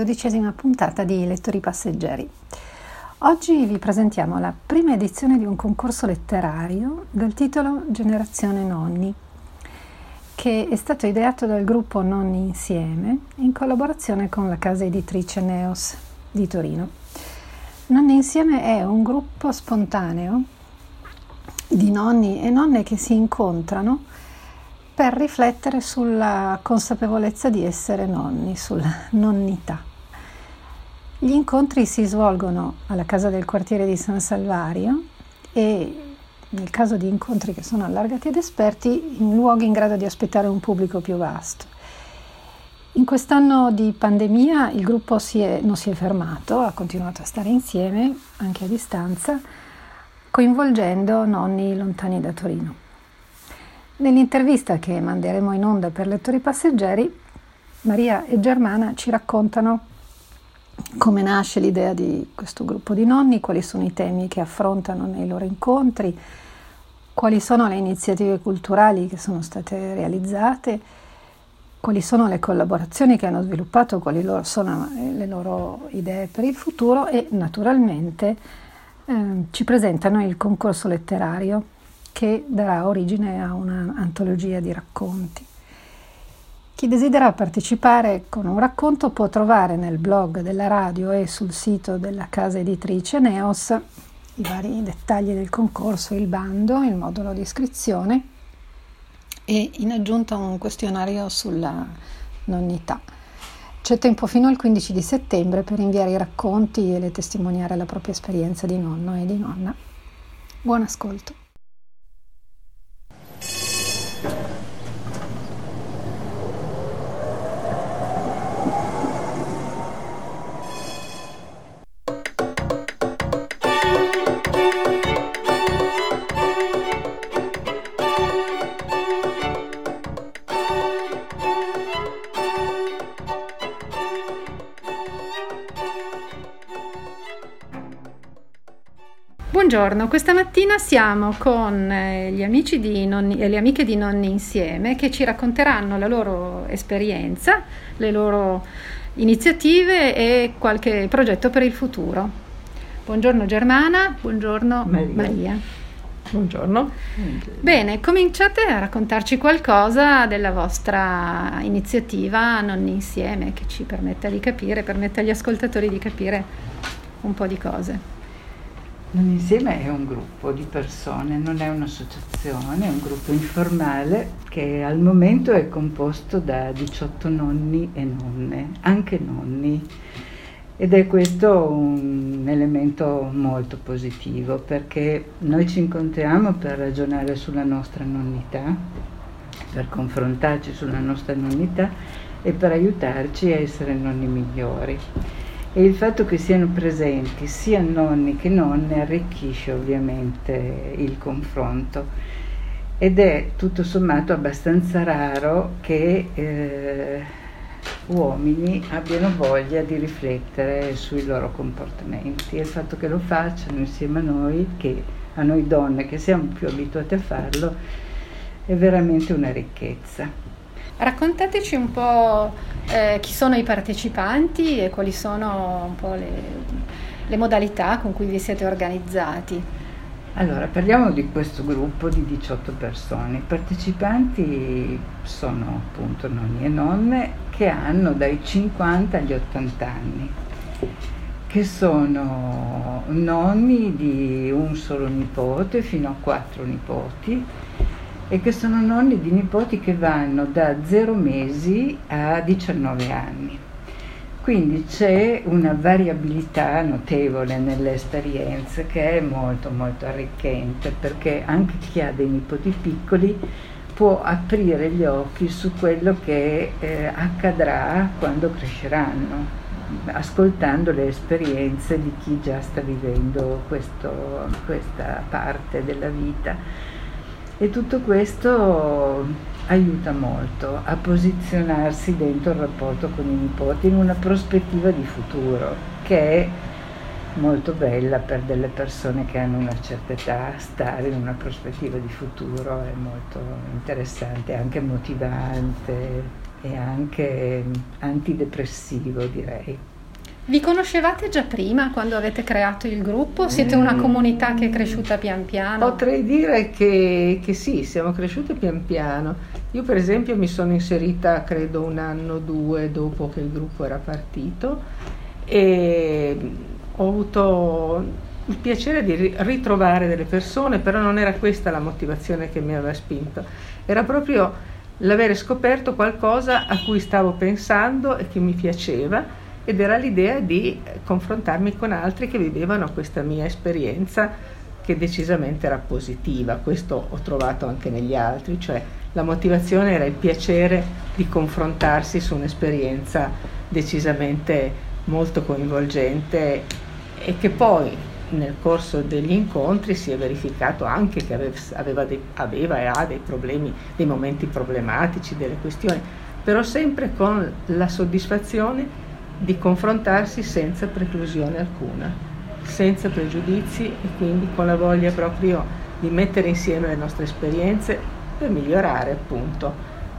dodicesima puntata di Lettori Passeggeri. Oggi vi presentiamo la prima edizione di un concorso letterario dal titolo Generazione Nonni, che è stato ideato dal gruppo Nonni Insieme in collaborazione con la casa editrice Neos di Torino. Nonni Insieme è un gruppo spontaneo di nonni e nonne che si incontrano per riflettere sulla consapevolezza di essere nonni, sulla nonnità. Gli incontri si svolgono alla casa del quartiere di San Salvario e nel caso di incontri che sono allargati ad esperti, in luoghi in grado di aspettare un pubblico più vasto. In quest'anno di pandemia il gruppo si è, non si è fermato, ha continuato a stare insieme, anche a distanza, coinvolgendo nonni lontani da Torino. Nell'intervista che manderemo in onda per lettori passeggeri, Maria e Germana ci raccontano come nasce l'idea di questo gruppo di nonni, quali sono i temi che affrontano nei loro incontri, quali sono le iniziative culturali che sono state realizzate, quali sono le collaborazioni che hanno sviluppato, quali loro sono le loro idee per il futuro e naturalmente eh, ci presentano il concorso letterario che darà origine a un'antologia di racconti. Chi desidera partecipare con un racconto può trovare nel blog della radio e sul sito della casa editrice Neos i vari dettagli del concorso, il bando, il modulo di iscrizione e in aggiunta un questionario sulla nonnità. C'è tempo fino al 15 di settembre per inviare i racconti e le testimoniare la propria esperienza di nonno e di nonna. Buon ascolto. Buongiorno, questa mattina siamo con eh, gli amici di nonni, e le amiche di Nonni Insieme che ci racconteranno la loro esperienza, le loro iniziative e qualche progetto per il futuro. Buongiorno Germana, buongiorno Maria. Maria. Buongiorno. Bene, cominciate a raccontarci qualcosa della vostra iniziativa Nonni Insieme che ci permetta di capire, permette agli ascoltatori di capire un po' di cose. Non insieme è un gruppo di persone, non è un'associazione, è un gruppo informale che al momento è composto da 18 nonni e nonne, anche nonni. Ed è questo un elemento molto positivo perché noi ci incontriamo per ragionare sulla nostra nonnità, per confrontarci sulla nostra nonnità e per aiutarci a essere nonni migliori e il fatto che siano presenti sia nonni che nonne arricchisce ovviamente il confronto ed è tutto sommato abbastanza raro che eh, uomini abbiano voglia di riflettere sui loro comportamenti e il fatto che lo facciano insieme a noi, che, a noi donne che siamo più abituate a farlo, è veramente una ricchezza. Raccontateci un po' eh, chi sono i partecipanti e quali sono un po' le, le modalità con cui vi siete organizzati. Allora, parliamo di questo gruppo di 18 persone. I partecipanti sono appunto nonni e nonne che hanno dai 50 agli 80 anni, che sono nonni di un solo nipote fino a quattro nipoti e che sono nonni di nipoti che vanno da 0 mesi a 19 anni. Quindi c'è una variabilità notevole nelle esperienze che è molto molto arricchente perché anche chi ha dei nipoti piccoli può aprire gli occhi su quello che eh, accadrà quando cresceranno, ascoltando le esperienze di chi già sta vivendo questo, questa parte della vita. E tutto questo aiuta molto a posizionarsi dentro il rapporto con i nipoti in una prospettiva di futuro che è molto bella per delle persone che hanno una certa età, stare in una prospettiva di futuro è molto interessante, anche motivante e anche antidepressivo direi. Vi conoscevate già prima quando avete creato il gruppo? Siete una mm. comunità che è cresciuta pian piano? Potrei dire che, che sì, siamo cresciuti pian piano. Io per esempio mi sono inserita credo un anno o due dopo che il gruppo era partito e ho avuto il piacere di ritrovare delle persone, però non era questa la motivazione che mi aveva spinto, era proprio l'avere scoperto qualcosa a cui stavo pensando e che mi piaceva ed era l'idea di confrontarmi con altri che vivevano questa mia esperienza che decisamente era positiva, questo ho trovato anche negli altri, cioè la motivazione era il piacere di confrontarsi su un'esperienza decisamente molto coinvolgente e che poi nel corso degli incontri si è verificato anche che aveva, dei, aveva e ha dei problemi, dei momenti problematici, delle questioni, però sempre con la soddisfazione di confrontarsi senza preclusione alcuna, senza pregiudizi e quindi con la voglia proprio di mettere insieme le nostre esperienze per migliorare appunto,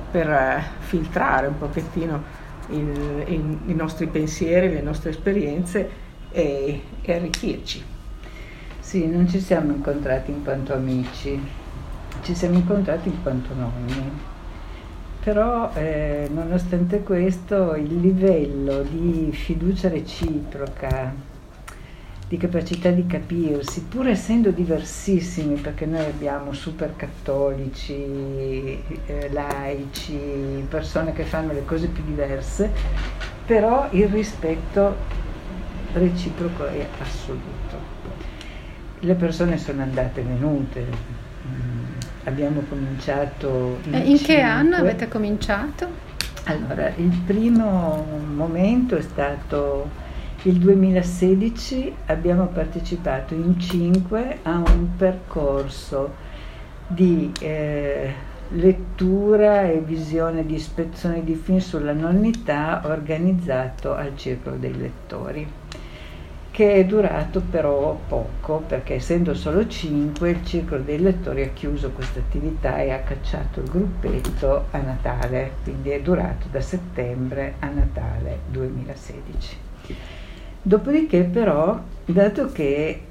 per eh, filtrare un pochettino il, il, i nostri pensieri, le nostre esperienze e, e arricchirci. Sì, non ci siamo incontrati in quanto amici, ci siamo incontrati in quanto nonni però eh, nonostante questo il livello di fiducia reciproca, di capacità di capirsi, pur essendo diversissimi, perché noi abbiamo super cattolici, eh, laici, persone che fanno le cose più diverse, però il rispetto reciproco è assoluto. Le persone sono andate e venute, abbiamo cominciato in, in che anno avete cominciato? Allora, il primo momento è stato il 2016, abbiamo partecipato in cinque a un percorso di eh, lettura e visione di ispezione di film sulla nonnità organizzato al Circolo dei Lettori che è durato però poco perché essendo solo cinque il circolo dei lettori ha chiuso questa attività e ha cacciato il gruppetto a Natale, quindi è durato da settembre a Natale 2016. Dopodiché però, dato che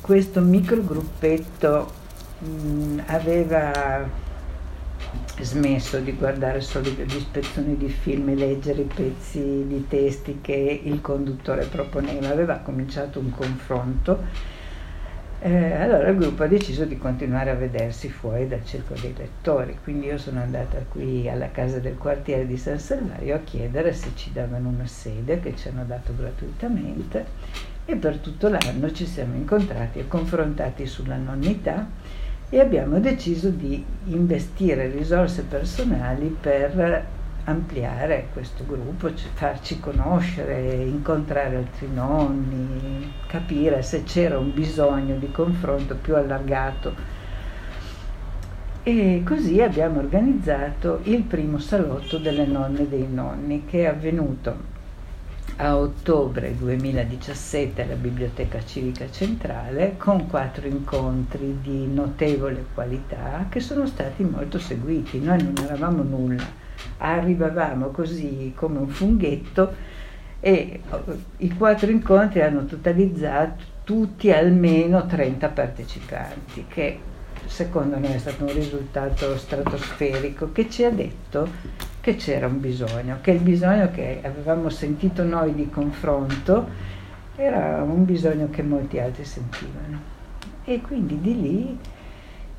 questo microgruppetto mh, aveva smesso di guardare solo le ispezioni di film e leggere i pezzi di testi che il conduttore proponeva, aveva cominciato un confronto. Eh, allora il gruppo ha deciso di continuare a vedersi fuori dal circolo dei lettori, quindi io sono andata qui alla casa del quartiere di San Salvario a chiedere se ci davano una sede che ci hanno dato gratuitamente e per tutto l'anno ci siamo incontrati e confrontati sulla nonnità e abbiamo deciso di investire risorse personali per ampliare questo gruppo, cioè farci conoscere, incontrare altri nonni, capire se c'era un bisogno di confronto più allargato. E così abbiamo organizzato il primo salotto delle nonne dei nonni che è avvenuto a ottobre 2017 alla Biblioteca Civica Centrale con quattro incontri di notevole qualità che sono stati molto seguiti. Noi non eravamo nulla, arrivavamo così come un funghetto e oh, i quattro incontri hanno totalizzato tutti almeno 30 partecipanti, che secondo noi è stato un risultato stratosferico che ci ha detto che c'era un bisogno, che il bisogno che avevamo sentito noi di confronto era un bisogno che molti altri sentivano. E quindi di lì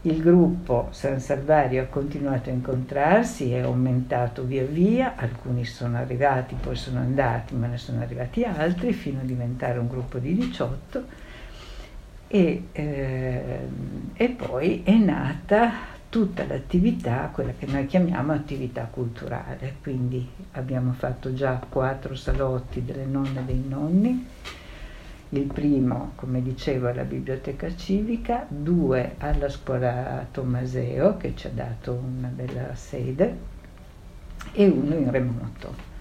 il gruppo San Salvario ha continuato a incontrarsi, è aumentato via via, alcuni sono arrivati, poi sono andati, ma ne sono arrivati altri, fino a diventare un gruppo di 18 e, eh, e poi è nata tutta l'attività, quella che noi chiamiamo attività culturale, quindi abbiamo fatto già quattro salotti delle nonne e dei nonni Il primo, come dicevo, alla biblioteca civica, due alla scuola Tommaseo che ci ha dato una bella sede e uno in remoto.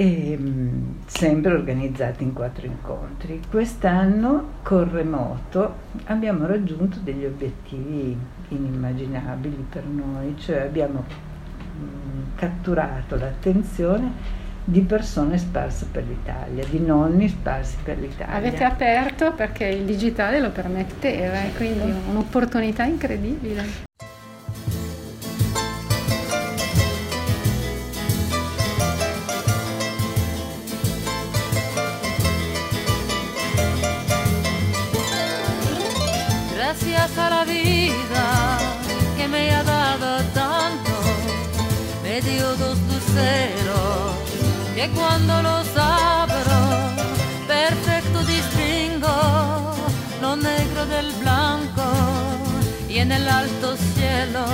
E, mm, sempre organizzati in quattro incontri. Quest'anno col remoto abbiamo raggiunto degli obiettivi inimmaginabili per noi, cioè abbiamo mh, mm, catturato l'attenzione di persone sparse per l'Italia, di nonni sparsi per l'Italia. Avete aperto perché il digitale lo permetteva, e quindi un'opportunità incredibile. Gracias a la vida que me ha dado tanto, me dio dos luceros que cuando los abro perfecto distingo lo negro del blanco y en el alto cielo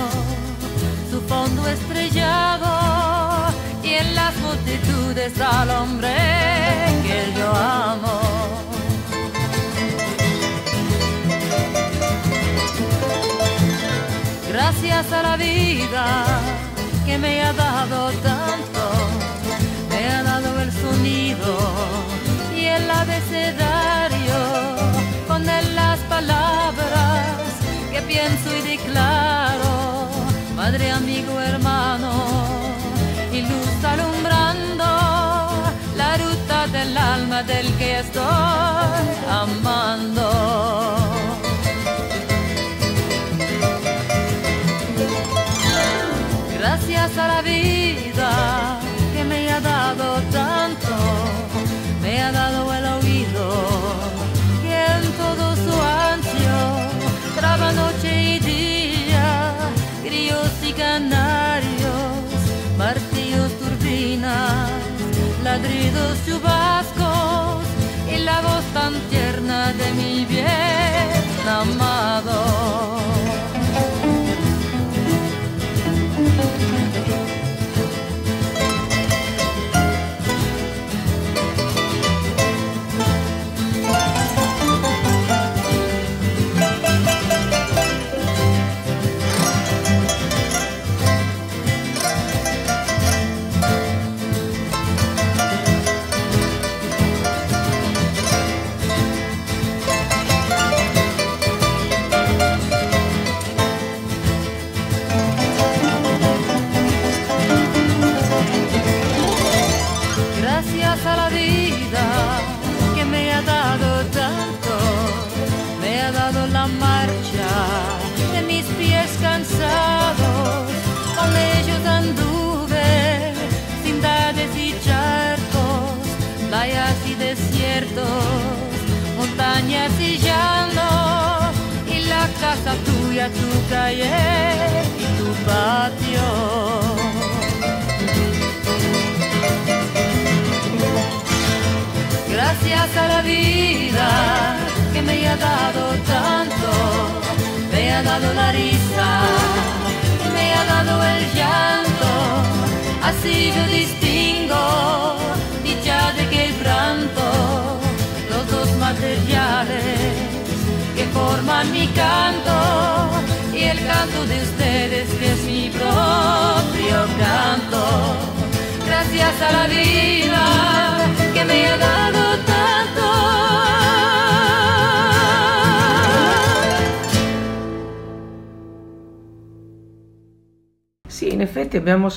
su fondo estrellado y en las multitudes al hombre que yo amo. Gracias a la vida que me ha dado tanto ha dado el sonido y el abecedario con él las palabras que pienso y declaro, madre, amigo, hermano, y luz alumbrando la ruta del alma del que estoy amando. Ha dado el oído y en todo su ancho traba noche y día, grillos y canarios, martillos, turbinas, ladridos, chubascos y la voz tan tierna de mi bien amado.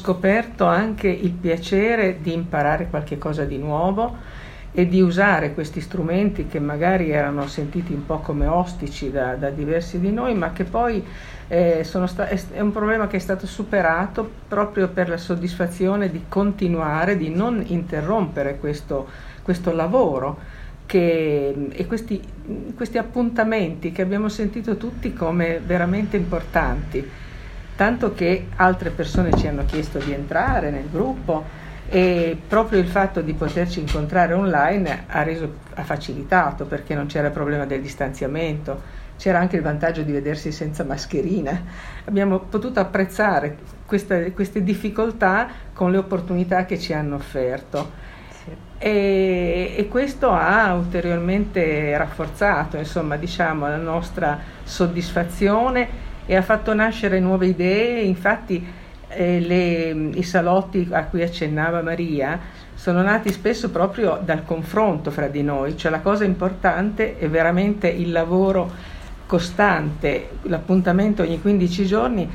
Scoperto anche il piacere di imparare qualche cosa di nuovo e di usare questi strumenti che magari erano sentiti un po' come ostici da, da diversi di noi, ma che poi eh, sta- è un problema che è stato superato proprio per la soddisfazione di continuare, di non interrompere questo, questo lavoro. Che, e questi, questi appuntamenti che abbiamo sentito tutti come veramente importanti, tanto che altre persone ci hanno chiesto di entrare nel gruppo e proprio il fatto di poterci incontrare online ha, reso, ha facilitato perché non c'era il problema del distanziamento, c'era anche il vantaggio di vedersi senza mascherina. Abbiamo potuto apprezzare questa, queste difficoltà con le opportunità che ci hanno offerto. E, e, questo ha ulteriormente rafforzato insomma, diciamo, la nostra soddisfazione e ha fatto nascere nuove idee, infatti eh, le, i salotti a cui accennava Maria sono nati spesso proprio dal confronto fra di noi, cioè la cosa importante è veramente il lavoro costante, l'appuntamento ogni 15 giorni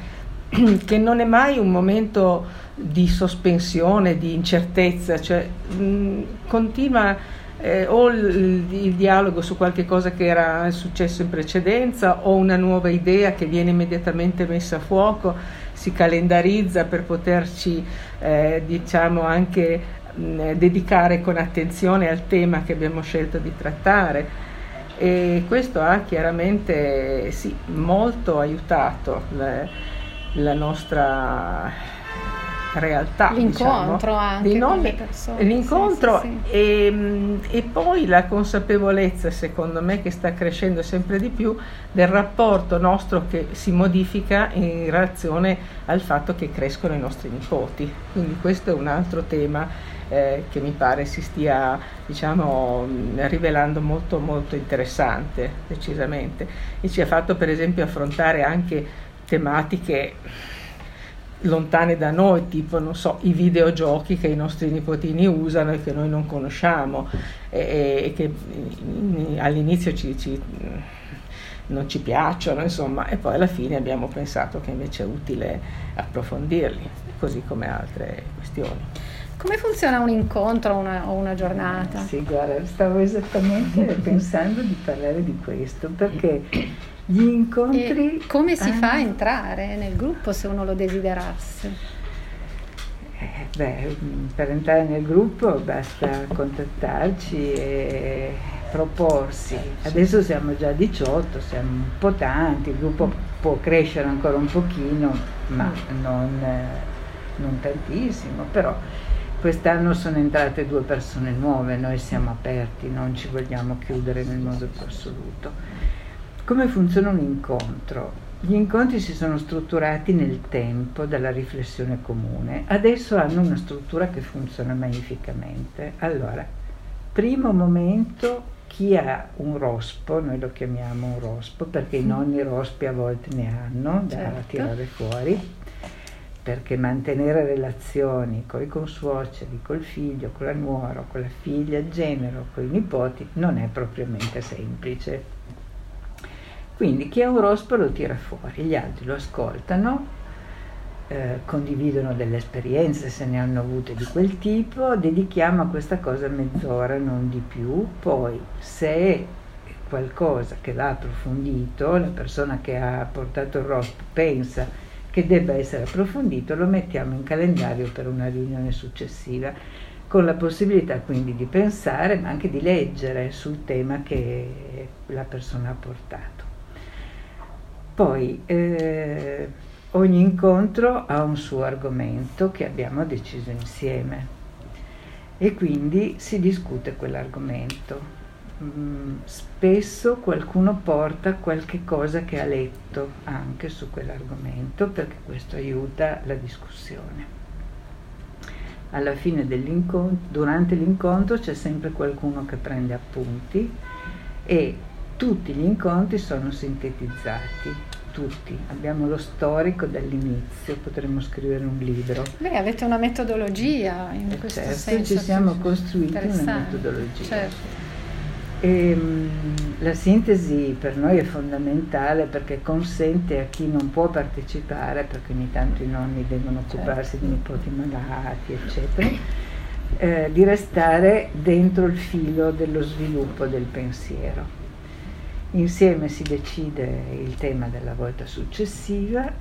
che non è mai un momento di sospensione, di incertezza, cioè mh, continua eh, o il, il, dialogo su qualche cosa che era successo in precedenza o una nuova idea che viene immediatamente messa a fuoco, si calendarizza per poterci eh, diciamo anche mh, dedicare con attenzione al tema che abbiamo scelto di trattare. E questo ha chiaramente sì, molto aiutato la, la nostra realtà. L'incontro diciamo, anche di le persone. L'incontro sì, sì, sì. E, e, poi la consapevolezza, secondo me, che sta crescendo sempre di più del rapporto nostro che si modifica in relazione al fatto che crescono i nostri nipoti. Quindi questo è un altro tema eh, che mi pare si stia diciamo, rivelando molto, molto interessante, decisamente. E ci ha fatto per esempio affrontare anche tematiche lontane da noi, tipo non so, i videogiochi che i nostri nipotini usano e che noi non conosciamo e, e che all'inizio ci, ci, non ci piacciono, insomma, e poi alla fine abbiamo pensato che invece è utile approfondirli, così come altre questioni. Come funziona un incontro una, o una giornata? Sì, guarda, stavo esattamente pensando di parlare di questo, perché gli incontri... E come si fa a entrare nel gruppo se uno lo desiderasse? Eh, beh, per entrare nel gruppo basta contattarci e proporsi. Adesso siamo già 18, siamo un po' tanti, il gruppo può crescere ancora un pochino, ma non, non tantissimo, però quest'anno sono entrate due persone nuove, noi siamo aperti, non ci vogliamo chiudere nel modo più assoluto. Come funziona un incontro? Gli incontri si sono strutturati nel tempo dalla riflessione comune, adesso hanno una struttura che funziona magnificamente. Allora, primo momento, chi ha un rospo, noi lo chiamiamo un rospo perché i nonni rospi a volte ne hanno da certo. tirare fuori, perché mantenere relazioni con i consuoceri, col figlio, con la nuora, con la figlia, il genero, con i nipoti non è propriamente semplice quindi chi ha un rospo lo tira fuori, gli altri lo ascoltano, eh, condividono delle esperienze se ne hanno avute di quel tipo, dedichiamo a questa cosa mezz'ora, non di più, poi se è qualcosa che va approfondito, la persona che ha portato il rospo pensa che debba essere approfondito, lo mettiamo in calendario per una riunione successiva, con la possibilità quindi di pensare ma anche di leggere sul tema che la persona ha portato. Poi eh, ogni incontro ha un suo argomento che abbiamo deciso insieme e quindi si discute quell'argomento. Mm, spesso qualcuno porta qualche cosa che ha letto anche su quell'argomento perché questo aiuta la discussione. Alla fine dell'incontro, durante l'incontro c'è sempre qualcuno che prende appunti e tutti gli incontri sono sintetizzati, tutti. Abbiamo lo storico dall'inizio, potremmo scrivere un libro. Beh, avete una metodologia in eh questo certo, senso. ci siamo costruiti una metodologia. Certo. E, ehm, la sintesi per noi è fondamentale perché consente a chi non può partecipare, perché ogni tanto i nonni devono occuparsi certo. di nipoti malati, eccetera, eh, di restare dentro il filo dello sviluppo del pensiero. Insieme si decide il tema della volta successiva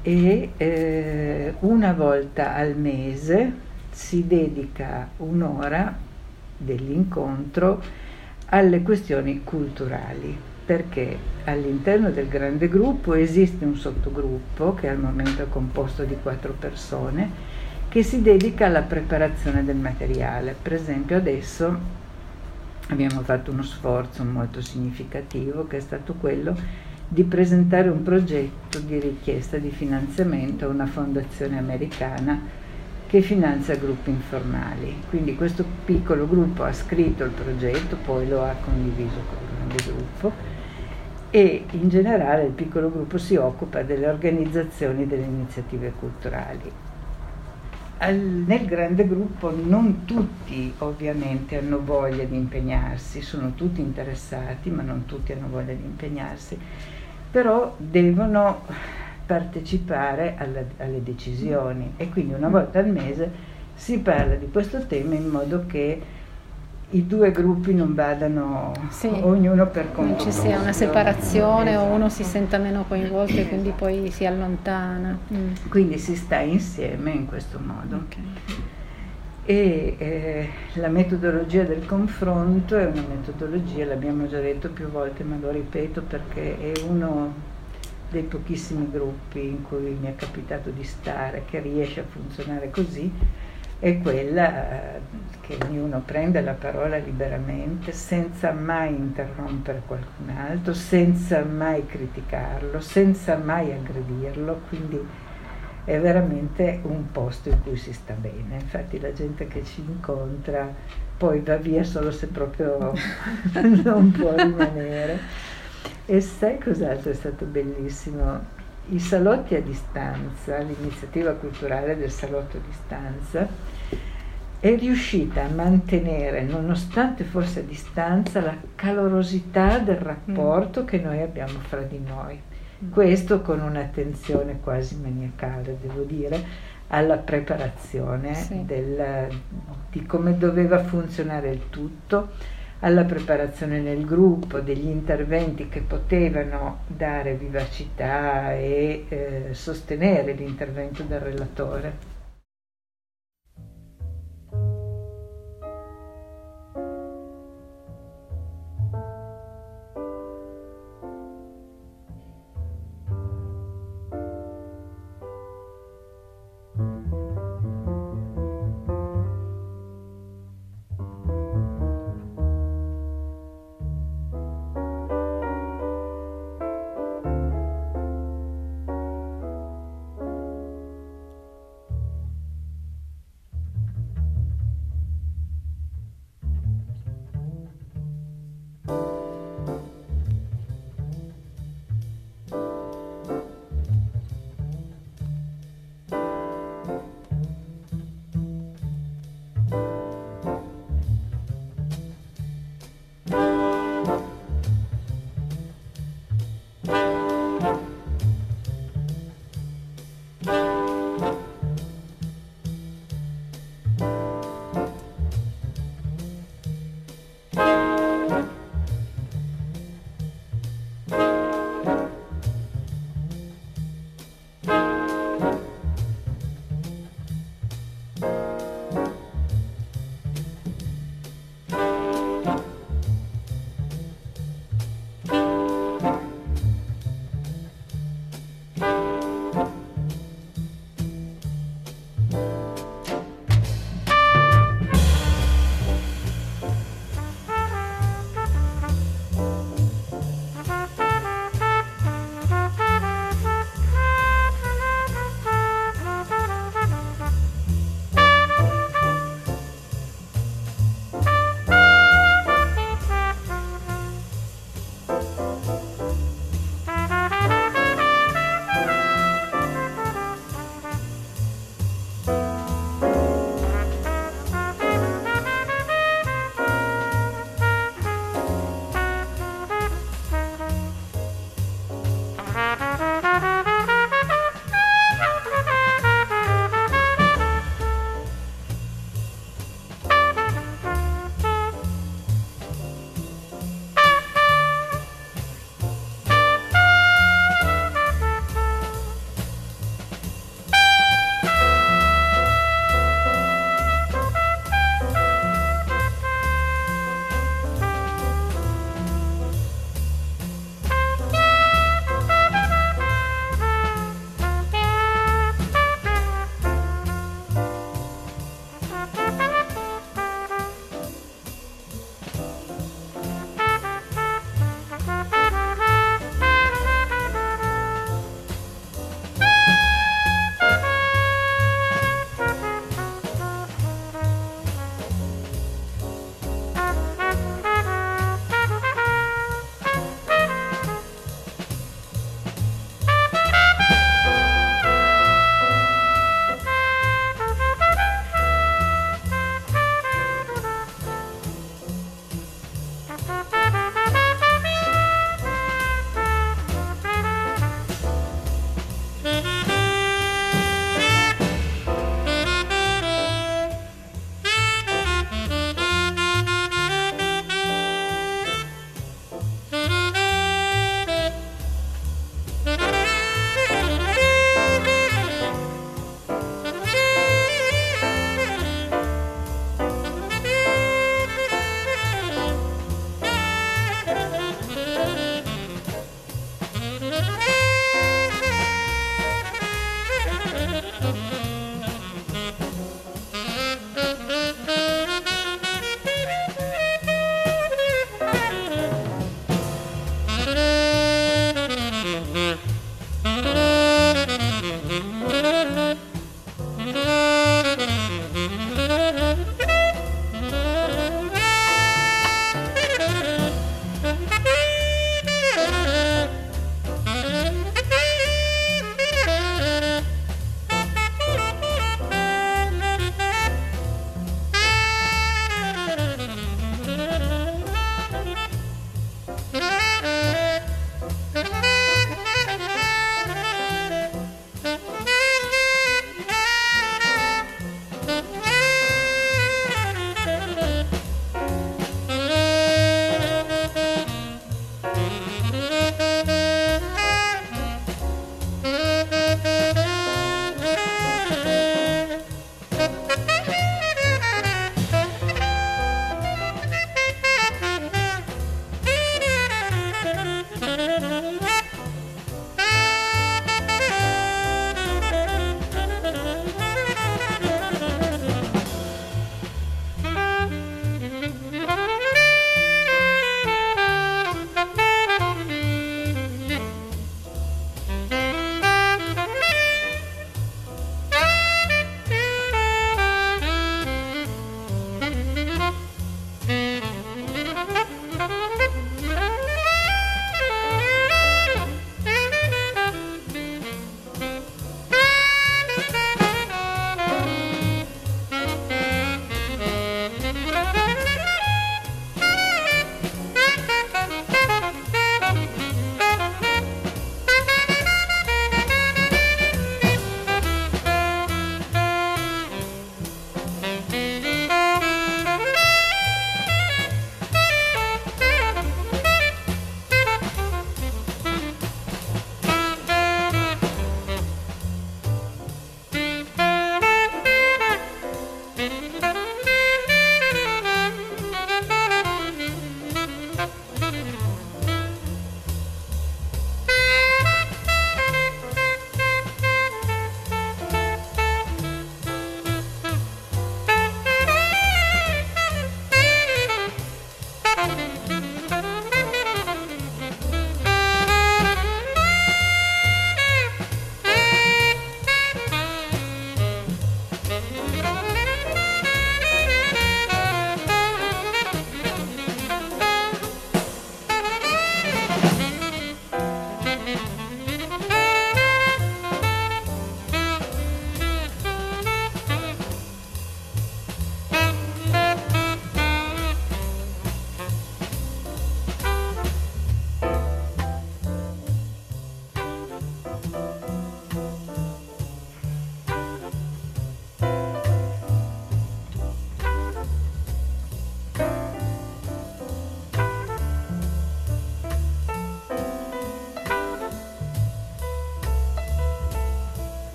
e eh, una volta al mese si dedica un'ora dell'incontro alle questioni culturali, perché all'interno del grande gruppo esiste un sottogruppo che al momento è composto di quattro persone che si dedica alla preparazione del materiale. Per esempio adesso abbiamo fatto uno sforzo molto significativo che è stato quello di presentare un progetto di richiesta di finanziamento a una fondazione americana che finanzia gruppi informali. Quindi questo piccolo gruppo ha scritto il progetto, poi lo ha condiviso con il grande gruppo e in generale il piccolo gruppo si occupa delle organizzazioni delle iniziative culturali. Al, nel grande gruppo non tutti ovviamente hanno voglia di impegnarsi, sono tutti interessati, ma non tutti hanno voglia di impegnarsi, però devono partecipare alla, alle decisioni. E quindi una volta al mese si parla di questo tema in modo che i due gruppi non vadano sì, ognuno per conto. Non ci sia una separazione esatto. o uno si senta meno coinvolto e quindi poi si allontana. Mm. Quindi si sta insieme in questo modo. Okay. E eh, la metodologia del confronto è una metodologia, l'abbiamo già detto più volte, ma lo ripeto perché è uno dei pochissimi gruppi in cui mi è capitato di stare che riesce a funzionare così è quella eh, che ognuno prende la parola liberamente senza mai interrompere qualcun altro, senza mai criticarlo, senza mai aggredirlo, quindi è veramente un posto in cui si sta bene. Infatti la gente che ci incontra poi va via solo se proprio non può rimanere. E sai cos'altro è stato bellissimo? I salotti a distanza, l'iniziativa culturale del salotto a distanza, è riuscita a mantenere, nonostante fosse a distanza, la calorosità del rapporto mm. che noi abbiamo fra di noi. Mm. Questo con un'attenzione quasi maniacale, devo dire, alla preparazione sì. del, di come doveva funzionare il tutto alla preparazione nel gruppo, degli interventi che potevano dare vivacità e eh, sostenere l'intervento del relatore.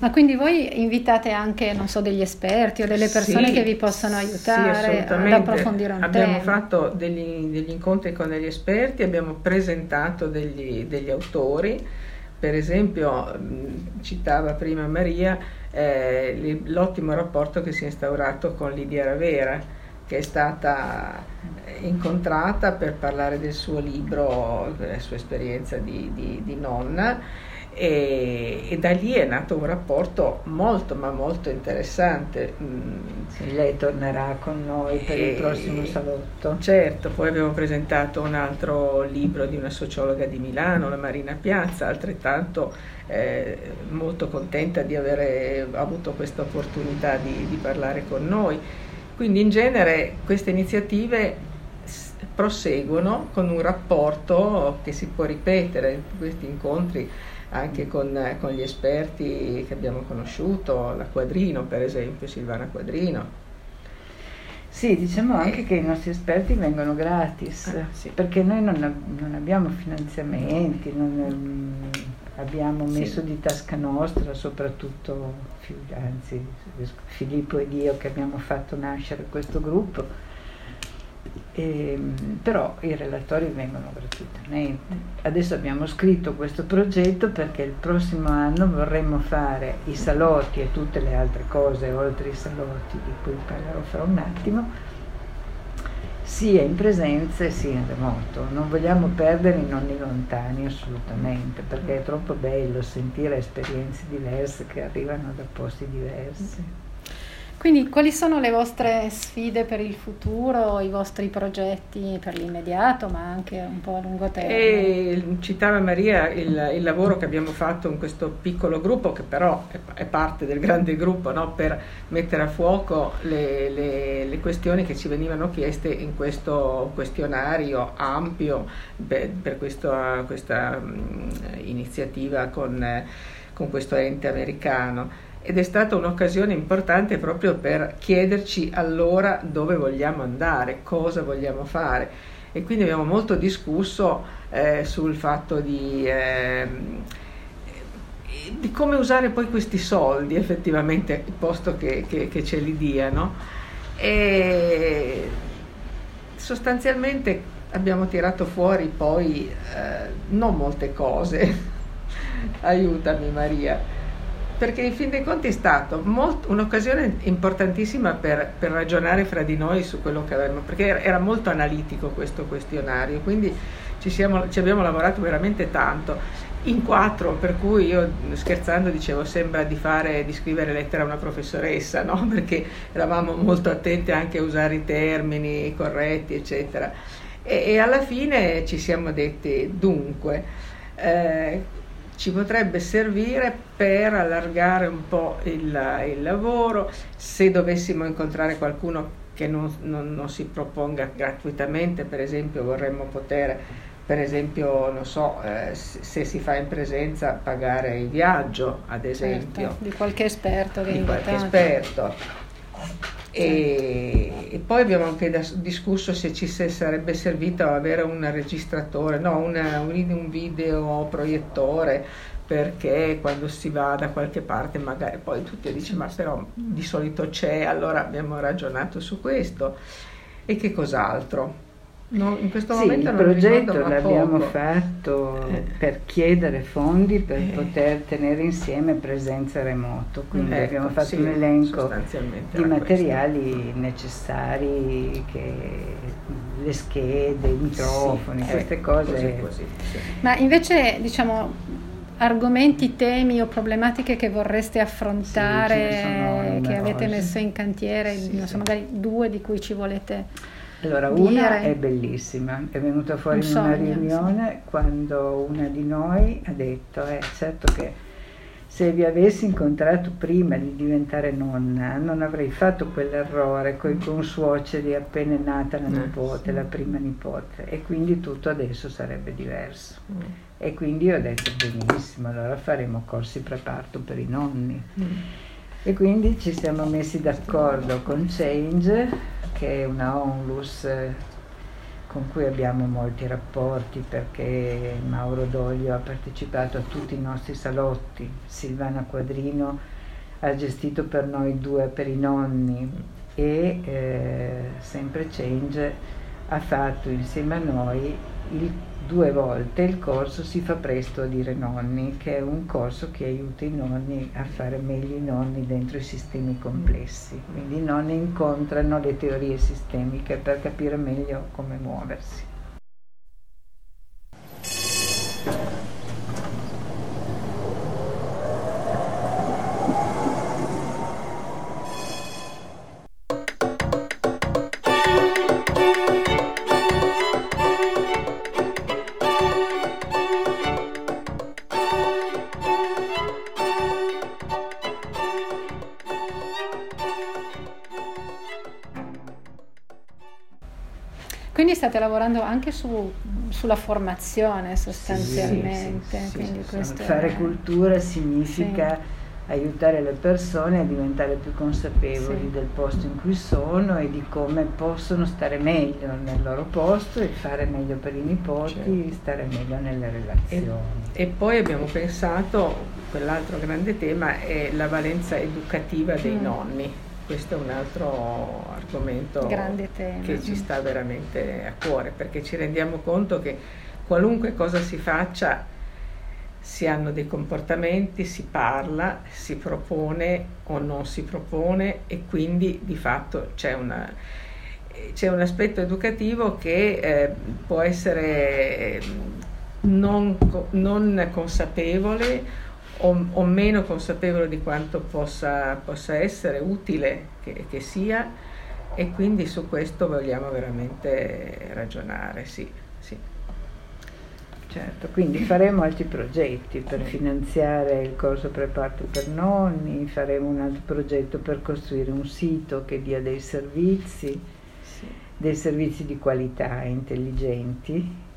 Ma quindi voi invitate anche, non so, degli esperti o delle persone Sì, che vi possono aiutare sì, ad approfondire un abbiamo tema? fatto degli, degli incontri con degli esperti, abbiamo presentato degli, degli autori, per esempio citava prima Maria eh, l'ottimo rapporto che si è instaurato con Lidia Ravera, che è stata incontrata per parlare del suo libro, della sua esperienza di, di- di nonna e, e da lì è nato un rapporto molto ma molto interessante. Sì, lei tornerà con noi per il E- prossimo salotto. Certo, poi abbiamo presentato un altro libro di una sociologa di Milano, la Marina Piazza, altrettanto eh, molto contenta di avere avuto questa opportunità di, di parlare con noi. Quindi in genere queste iniziative proseguono con un rapporto che si può ripetere, questi incontri anche con, con gli esperti che abbiamo conosciuto, la Quadrino per esempio, Silvana Quadrino. Sì, diciamo anche che i nostri esperti vengono gratis, Ah, sì. perché noi non, non abbiamo finanziamenti, non ehm, abbiamo Sì. messo di tasca nostra, soprattutto anzi, Filippo ed io che abbiamo fatto nascere questo gruppo. Ehm, però i relatori vengono gratuitamente. Adesso abbiamo scritto questo progetto perché il prossimo anno vorremmo fare i salotti e tutte le altre cose oltre i salotti di cui parlerò fra un attimo, sia in presenza sia in remoto. Non vogliamo perdere i nonni lontani assolutamente, perché è troppo bello sentire esperienze diverse che arrivano da posti diversi. Quindi quali sono le vostre sfide per il futuro, i vostri progetti per l'immediato, ma anche un po' a lungo termine? E citava Maria il, il lavoro che abbiamo fatto in questo piccolo gruppo, che però è, è parte del grande gruppo, no? per mettere a fuoco le, le- le questioni che ci venivano chieste in questo questionario ampio per, per questo- questa mm, iniziativa con, eh, con questo ente americano. Ed è stata un'occasione importante proprio per chiederci allora dove vogliamo andare, cosa vogliamo fare. E quindi abbiamo molto discusso eh, sul fatto di, ehm, di come usare poi questi soldi effettivamente, posto che, che- che ce li diano. E sostanzialmente abbiamo tirato fuori poi eh, non molte cose. Aiutami Maria perché in fin dei conti è stata un'occasione importantissima per, per ragionare fra di noi su quello che avevamo, perché era, molto analitico questo questionario, quindi ci, siamo- ci abbiamo lavorato veramente tanto. In quattro, per cui io scherzando dicevo sembra di, fare, di scrivere lettera a una professoressa, no? perché eravamo molto attenti anche a usare i termini corretti, eccetera. E, e alla fine ci siamo detti, dunque, eh, ci potrebbe servire per allargare un po' il, il lavoro, se dovessimo incontrare qualcuno che non, non- non si proponga gratuitamente, per esempio vorremmo poter, per esempio, non so, eh, se, si fa in presenza pagare il viaggio, ad esempio. Certo, di qualche esperto che di qualche esperto. E, e poi abbiamo anche discusso se ci sarebbe servito avere un registratore, no, una- un, un video proiettore perché quando si va da qualche parte magari poi tutti dicono ma però di solito c'è, allora abbiamo ragionato su questo e che cos'altro. No, in questo Sì, momento il progetto l'abbiamo poco. fatto Eh. per chiedere fondi per Eh. poter tenere insieme presenza remoto, quindi Ecco, abbiamo fatto sì, un elenco di materiali necessari, che- le schede, i microfoni, Sì, queste ecco, cose. così, così, sì. Ma invece, diciamo, argomenti, temi o problematiche che vorreste affrontare, che avete messo in cantiere, Sì, non so, sì. magari due di cui ci volete Allora, una dire. è bellissima, è venuta fuori Un in una riunione quando una di noi ha detto, eh, certo che se vi avessi incontrato prima di diventare nonna non avrei fatto quell'errore con i consuoceri appena è nata la Eh, nipote, sì. la prima nipote e quindi tutto adesso sarebbe diverso. Mm. E quindi io ho detto benissimo, allora faremo corsi preparto per i nonni. Mm. E quindi ci siamo messi d'accordo con Change, che è una onlus eh, con cui abbiamo molti rapporti perché Mauro Doglio ha partecipato a tutti i nostri salotti, Silvana Quadrino ha gestito per noi due per i nonni e eh, Sempre Change ha fatto insieme a noi il due volte il corso Si fa presto a dire nonni, che è un corso che aiuta i nonni a fare meglio i nonni dentro i sistemi complessi. Quindi i nonni incontrano le teorie sistemiche per capire meglio come muoversi. Lavorando anche su, sulla formazione sostanzialmente. Sì, sì, sì, fare è- cultura significa aiutare le persone a diventare più consapevoli Sì. del posto in cui sono e di come possono stare meglio nel loro posto e fare meglio per i nipoti, Certo. stare meglio nelle relazioni. E poi abbiamo pensato, quell'altro grande tema è la valenza educativa dei Mm. nonni. Questo è un altro argomento Grande tema. che ci sta veramente a cuore, perché ci rendiamo conto che qualunque cosa si faccia si hanno dei comportamenti, si parla, si propone o non si propone e quindi di fatto c'è, una- c'è un aspetto educativo che eh, può essere eh, non, non consapevole o, o meno consapevole di quanto possa, possa essere utile che, che sia e quindi su questo vogliamo veramente ragionare, sì, sì. Certo, quindi faremo altri progetti per finanziare il corso preparto per nonni, faremo un altro progetto per costruire un sito che dia dei servizi, sì. dei servizi di qualità intelligenti.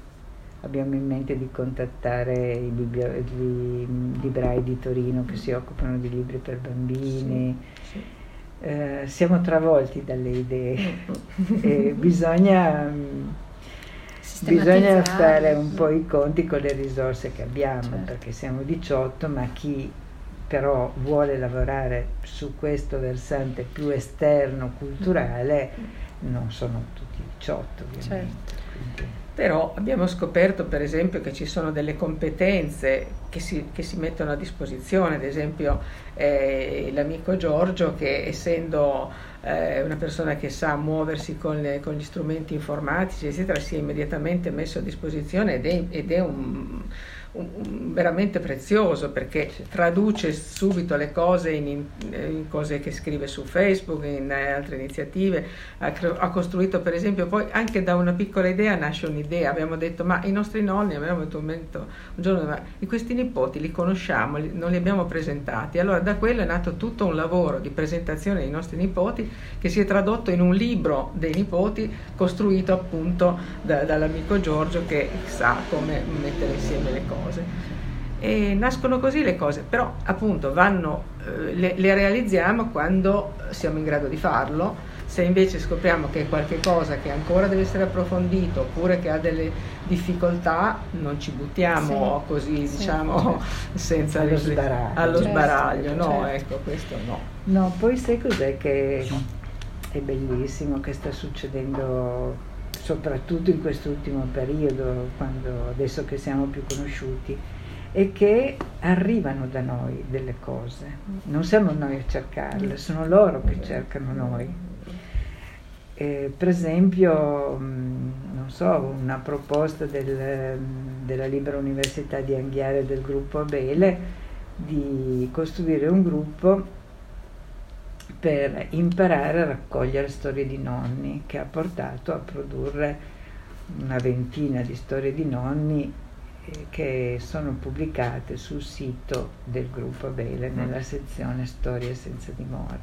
Abbiamo in mente di contattare i, biblio- gli librai di Torino che si occupano di libri per bambini. sì. Eh, siamo travolti dalle idee e bisogna, mm, bisogna fare un po' i conti con le risorse che abbiamo, Certo. perché siamo 18, ma chi però vuole lavorare su questo versante più esterno, culturale, non sono tutti 18 ovviamente. Certo. Però abbiamo scoperto per esempio che ci sono delle competenze che si, che si mettono a disposizione, ad esempio eh, l'amico Giorgio che essendo eh, una persona che sa muoversi con, le- con gli strumenti informatici eccetera si è immediatamente messo a disposizione ed è, ed è un, un- un- veramente prezioso perché traduce subito le cose in, in cose che scrive su Facebook, in eh, altre iniziative, ha, ha costruito per esempio poi anche da una piccola idea nasce un'idea, abbiamo detto ma i nostri nonni, abbiamo avuto un, momento, un giorno, ma questi nipoti li conosciamo, li- non li abbiamo presentati, allora da quello è nato tutto un lavoro di presentazione dei nostri nipoti che si è tradotto in un libro dei nipoti costruito appunto da- dall'amico Giorgio che sa come mettere insieme le cose. E nascono così le cose, però appunto vanno, eh, le, le realizziamo quando siamo in grado di farlo. Se invece scopriamo che è qualcosa che ancora deve essere approfondito oppure che ha delle difficoltà, non ci buttiamo Sì, così, sì, diciamo, senza Allo sbaraglio. allo Certo, sbaraglio, no, certo. ecco, questo no. No, poi sai cos'è che è bellissimo che sta succedendo soprattutto in quest'ultimo periodo, quando adesso che siamo più conosciuti, è che arrivano da noi delle cose. Non siamo noi a cercarle, sono loro che cercano noi. Eh, per esempio, mh, non so, una proposta del, mh, della Libera Università di Anghiare del gruppo Abele di costruire un gruppo per imparare a raccogliere storie di nonni, che ha portato a produrre una ventina di storie di nonni eh, che sono pubblicate sul sito del gruppo Abele nella sezione Storie senza dimora.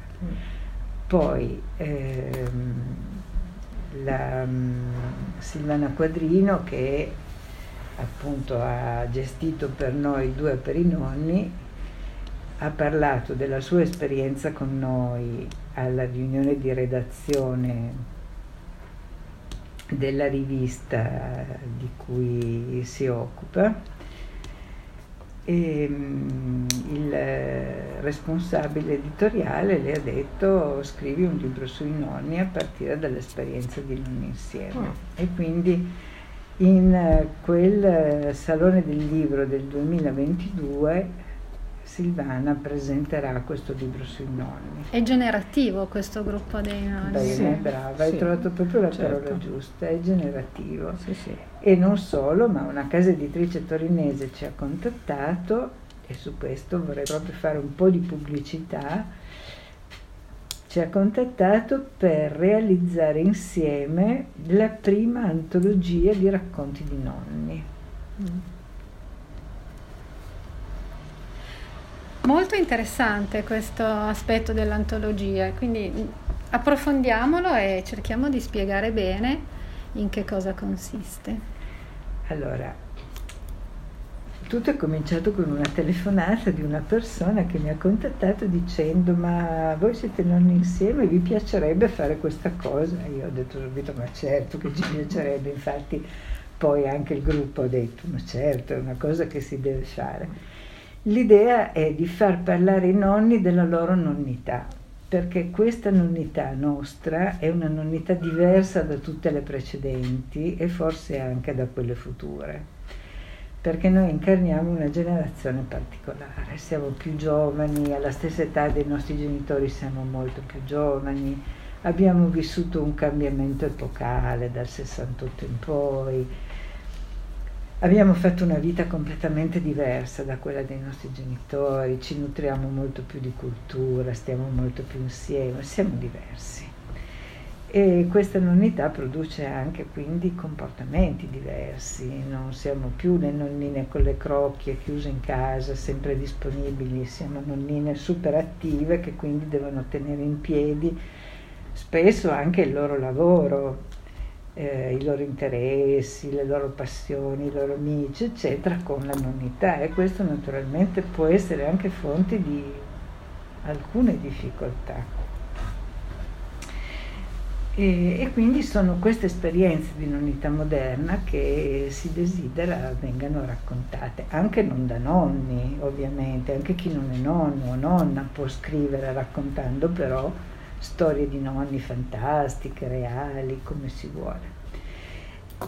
Poi ehm, la mm, Silvana Quadrino che appunto ha gestito per noi due per i nonni, ha parlato della sua esperienza con noi alla riunione di redazione della rivista di cui si occupa e mm, il responsabile editoriale le ha detto scrivi un libro sui nonni a partire dall'esperienza di nonni insieme Oh. e quindi in quel salone del libro del 2022 Silvana presenterà questo libro sui nonni. È generativo questo gruppo dei nonni. Bene, Sì, brava, hai sì, trovato proprio la certo. parola giusta, è generativo. Sì, sì. E non solo, ma una casa editrice torinese ci ha contattato e su questo vorrei proprio fare un po' di pubblicità. Ci ha contattato per realizzare insieme la prima antologia di racconti di nonni. Molto interessante questo aspetto dell'antologia, quindi mh, approfondiamolo e cerchiamo di spiegare bene in che cosa consiste. Allora, tutto è cominciato con una telefonata di una persona che mi ha contattato dicendo ma voi siete nonni insieme, vi piacerebbe fare questa cosa? Io ho detto subito ma certo che ci piacerebbe, infatti poi anche il gruppo ha detto ma certo è una cosa che si deve fare. L'idea è di far parlare i nonni della loro nonnità, perché questa nonnità nostra è una nonnità diversa da tutte le precedenti e forse anche da quelle future, perché noi incarniamo una generazione particolare, siamo più giovani, alla stessa età dei nostri genitori siamo molto più giovani, abbiamo vissuto un cambiamento epocale dal 68 in poi, Abbiamo fatto una vita completamente diversa da quella dei nostri genitori, ci nutriamo molto più di cultura, stiamo molto più insieme, siamo diversi. E questa nonnità produce anche quindi comportamenti diversi, non siamo più le nonnine con le crocchie chiuse in casa, sempre disponibili, siamo nonnine super attive che quindi devono tenere in piedi spesso anche il loro lavoro, eh, i loro interessi, le loro passioni, i loro amici, eccetera, con la nonnità e questo naturalmente può essere anche fonte di alcune difficoltà. E, e quindi sono queste esperienze di nonnità moderna che si desidera vengano raccontate, anche non da nonni ovviamente, anche chi non è nonno o nonna può scrivere raccontando però storie di nonni fantastiche, reali, come si vuole.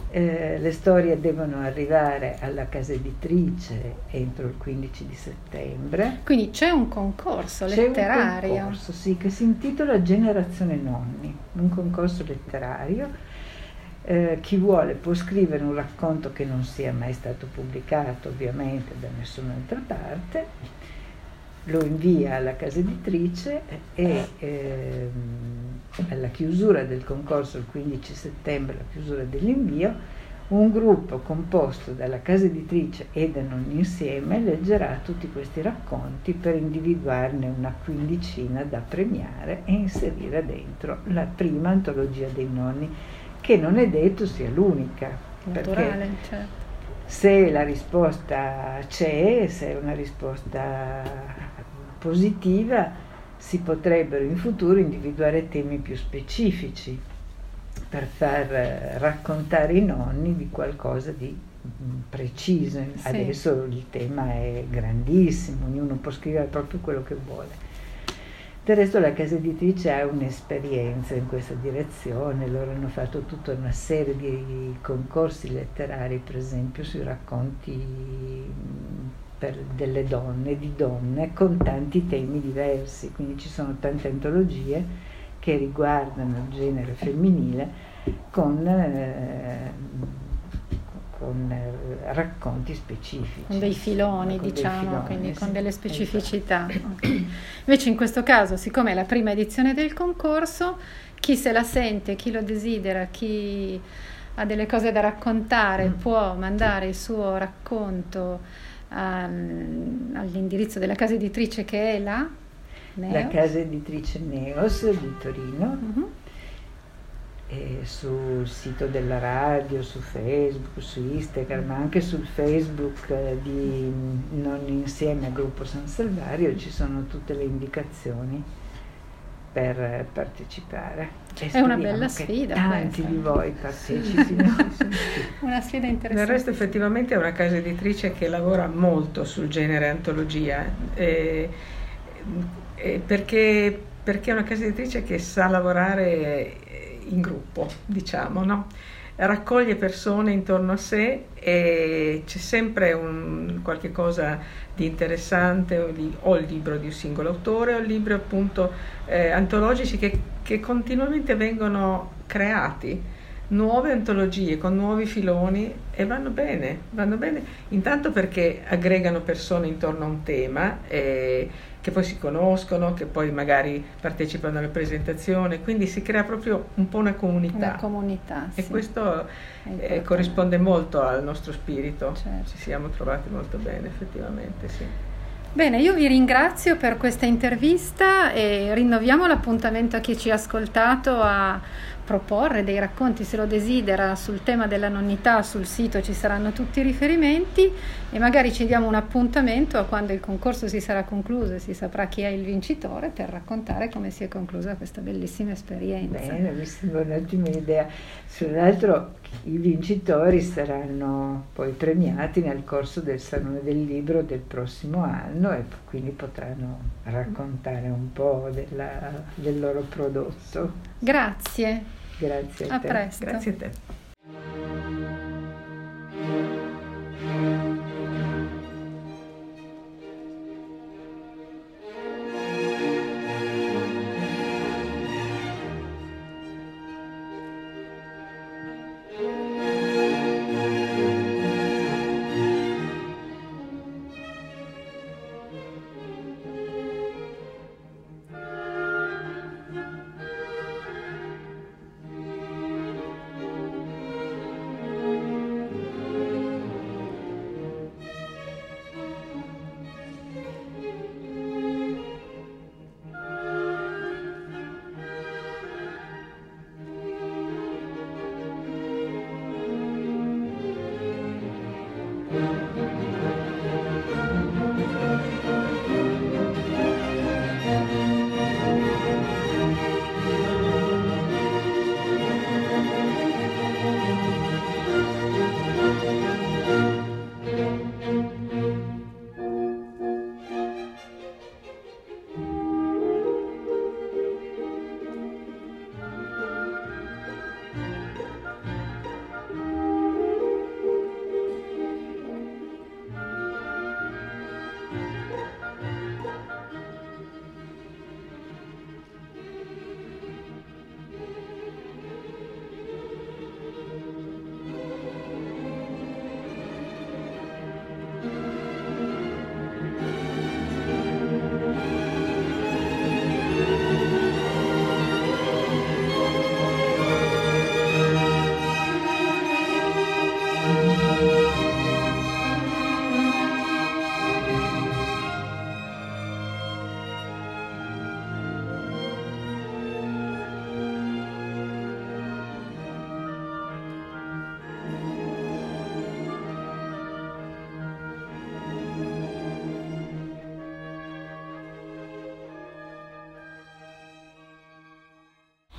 Eh, le storie devono arrivare alla casa editrice entro il 15 di settembre. Quindi c'è un concorso C'è letterario. un concorso, sì, che si intitola Generazione Nonni, un concorso letterario. Eh, chi vuole può scrivere un racconto che non sia mai stato pubblicato ovviamente da nessun'altra parte lo invia alla casa editrice e ehm, alla chiusura del concorso il 15 settembre, la chiusura dell'invio, un gruppo composto dalla casa editrice e da non insieme leggerà tutti questi racconti per individuarne una quindicina da premiare e inserire dentro la prima antologia dei nonni, che non è detto sia l'unica. perché Naturale, certo. se la risposta c'è, se è una risposta positiva, si potrebbero in futuro individuare temi più specifici per far eh, raccontare i nonni di qualcosa di mm, preciso. Sì. Adesso il tema è grandissimo, ognuno può scrivere proprio quello che vuole. Del resto la casa editrice ha un'esperienza in questa direzione, loro hanno fatto tutta una serie di concorsi letterari, per esempio sui racconti mh, per delle donne, di donne, con tanti temi diversi, quindi ci sono tante antologie che riguardano il genere femminile con, eh, con eh, racconti specifici. Con dei filoni, Con dei diciamo, filoni, quindi con sì, delle esatto. specificità. Ok. Invece in questo caso, siccome è la prima edizione del concorso, chi se la sente, chi lo desidera, chi ha delle cose da raccontare, Mm. può mandare il suo racconto al- all'indirizzo della casa editrice che è la La Neo. casa editrice Neos di Torino, e sul sito della radio, su Facebook, su Instagram, ma anche sul Facebook eh, di Non Insieme a Gruppo San Salvario ci sono tutte le indicazioni per eh, partecipare. E È una bella sfida Tanti questa. di voi partecipino. Una sfida Del interessante. resto effettivamente è una casa editrice che lavora molto sul genere antologia, eh, eh, perché, perché è una casa editrice che sa lavorare in gruppo, diciamo, no? Raccoglie persone intorno a sé e c'è sempre un, qualche cosa di interessante, o, li- o il libro di un singolo autore o libri appunto eh, antologici che, che continuamente vengono creati. Nuove antologie con nuovi filoni e vanno bene, vanno bene. Intanto perché aggregano persone intorno a un tema eh, che poi si conoscono, che poi magari partecipano alla presentazione, quindi si crea proprio un po' una comunità. Una comunità, E sì. questo È eh, corrisponde molto al nostro spirito, Certo. ci siamo trovati molto bene effettivamente, sì. Bene, io vi ringrazio per questa intervista e rinnoviamo l'appuntamento a chi ci ha ascoltato a proporre dei racconti se lo desidera sul tema della nonnità, sul sito ci saranno tutti i riferimenti e magari ci diamo un appuntamento a quando il concorso si sarà concluso e si saprà chi è il vincitore per raccontare come si è conclusa questa bellissima esperienza. Bene, mi sembra un'ottima idea. Sull'altro i vincitori saranno poi premiati nel corso del Salone del Libro del prossimo anno e quindi potranno raccontare un po' della- del loro prodotto. Grazie, Grazie a, a te. presto. Grazie a te.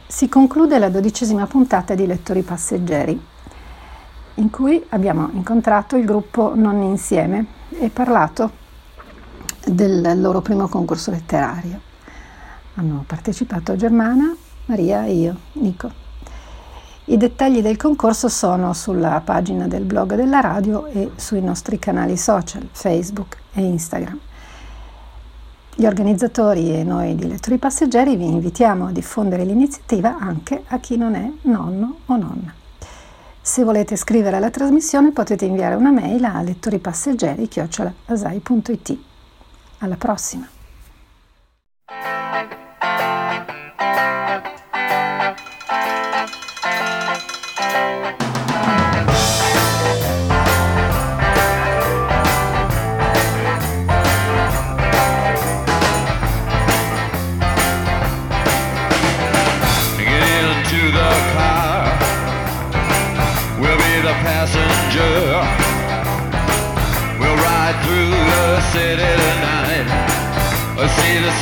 Si conclude la dodicesima puntata di Lettori Passeggeri, in cui abbiamo incontrato il gruppo Nonni Insieme e parlato del loro primo concorso letterario. Hanno partecipato Germana, Maria e io, Nico. I dettagli del concorso sono sulla pagina del blog della radio e sui nostri canali social, Facebook e Instagram. Gli organizzatori e noi di Lettori Passeggeri vi invitiamo a diffondere l'iniziativa anche a chi non è nonno o nonna. Se volete scrivere alla trasmissione potete inviare una mail a lettoripasseggeri.it. Alla prossima!